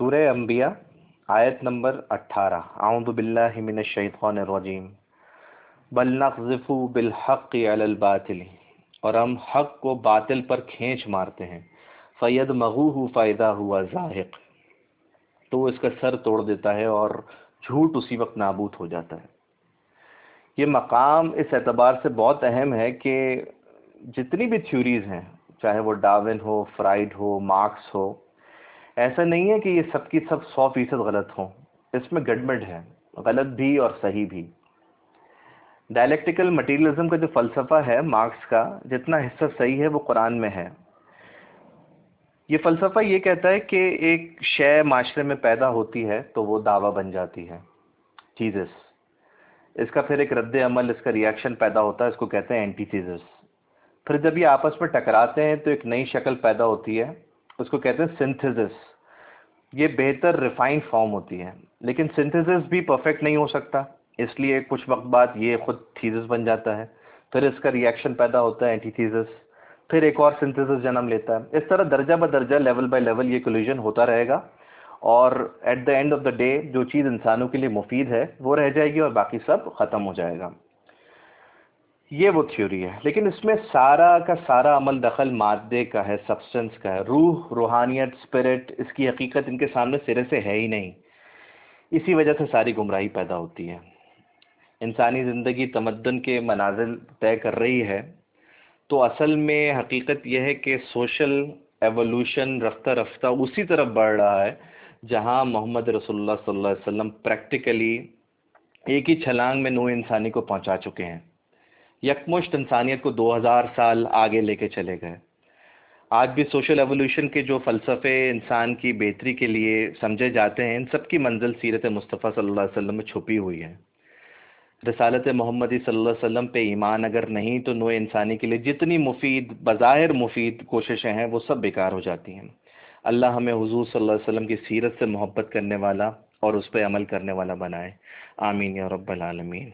سورہ انبیاء، آیت نمبر اٹھارہ۔ اعوذ باللہ من الشیطان الرجیم۔ بل نقذف بالحق علی الباطل۔ اور ہم حق کو باطل پر کھینچ مارتے ہیں۔ فید مغو فائدہ ہوا ظاہق تو وہ اس کا سر توڑ دیتا ہے اور جھوٹ اسی وقت نابود ہو جاتا ہے۔ یہ مقام اس اعتبار سے بہت اہم ہے کہ جتنی بھی تھیوریز ہیں، چاہے وہ ڈاون ہو فرائڈ ہو مارکس ہو ایسا نہیں ہے کہ یہ سب کی سب سو فیصد غلط ہوں۔ اس میں گڈمڈ ہے، غلط بھی اور صحیح بھی۔ ڈائلیکٹیکل مٹیریلزم کا جو فلسفہ ہے مارکس کا، جتنا حصہ صحیح ہے وہ قرآن میں ہے۔ یہ فلسفہ یہ کہتا ہے کہ ایک شے معاشرے میں پیدا ہوتی ہے تو وہ دعویٰ بن جاتی ہے۔ چیزز اس کا پھر ایک رد عمل، اس کا ریئیکشن پیدا ہوتا ہے، اس کو کہتے ہیں اینٹی چیزز پھر جب یہ آپس میں ٹکراتے ہیں تو ایک نئی شکل پیدا ہوتی ہے۔ اس کو کہتے ہیں سنتھزس یہ بہتر ریفائنڈ فارم ہوتی ہے. لیکن سنتھزس بھی پرفیکٹ نہیں ہو سکتا. اس لیے کچھ وقت بعد یہ خود تھیزس بن جاتا ہے. پھر اس کا ریئیکشن پیدا ہوتا ہے اینٹی تھیزس پھر ایک اور سنتھسس جنم لیتا ہے. اس طرح درجہ بہ درجہ لیول بائی لیول یہ کلیوژن ہوتا رہے گا. اور at the end of the day جو چیز انسانوں کے لیے مفید ہے وہ رہ جائے گی اور باقی سب ختم ہو جائے گا. یہ وہ تھیوری ہے۔ لیکن اس میں سارا کا سارا عمل دخل مادے کا ہے، سبسٹنس کا ہے۔ روح، روحانیت اسپرٹ اس کی حقیقت ان کے سامنے سرے سے ہے ہی نہیں۔ اسی وجہ سے ساری گمراہی پیدا ہوتی ہے۔ انسانی زندگی تمدن کے منازل طے کر رہی ہے۔ تو اصل میں حقیقت یہ ہے کہ سوشل ایولیوشن رفتہ رفتہ اسی طرف بڑھ رہا ہے، جہاں محمد رسول اللہ صلی اللہ علیہ وسلم پریکٹیکلی ایک ہی چھلانگ میں نو انسانی کو پہنچا چکے ہیں۔ یکمشت انسانیت کو دو ہزار سال آگے لے کے چلے گئے۔ آج بھی سوشل ایولیوشن کے جو فلسفے انسان کی بہتری کے لیے سمجھے جاتے ہیں، ان سب کی منزل سیرت مصطفیٰ صلی اللہ علیہ وسلم میں چھپی ہوئی ہے۔ رسالت محمدی صلی اللہ علیہ وسلم پہ ایمان اگر نہیں تو نوع انسانی کے لیے جتنی مفید، بظاہر مفید کوششیں ہیں، وہ سب بیکار ہو جاتی ہیں۔ اللہ ہمیں حضور صلی اللہ علیہ وسلم کی سیرت سے محبت کرنے والا اور اس پہ عمل کرنے والا بنائے۔ آمین یا رب العالمین۔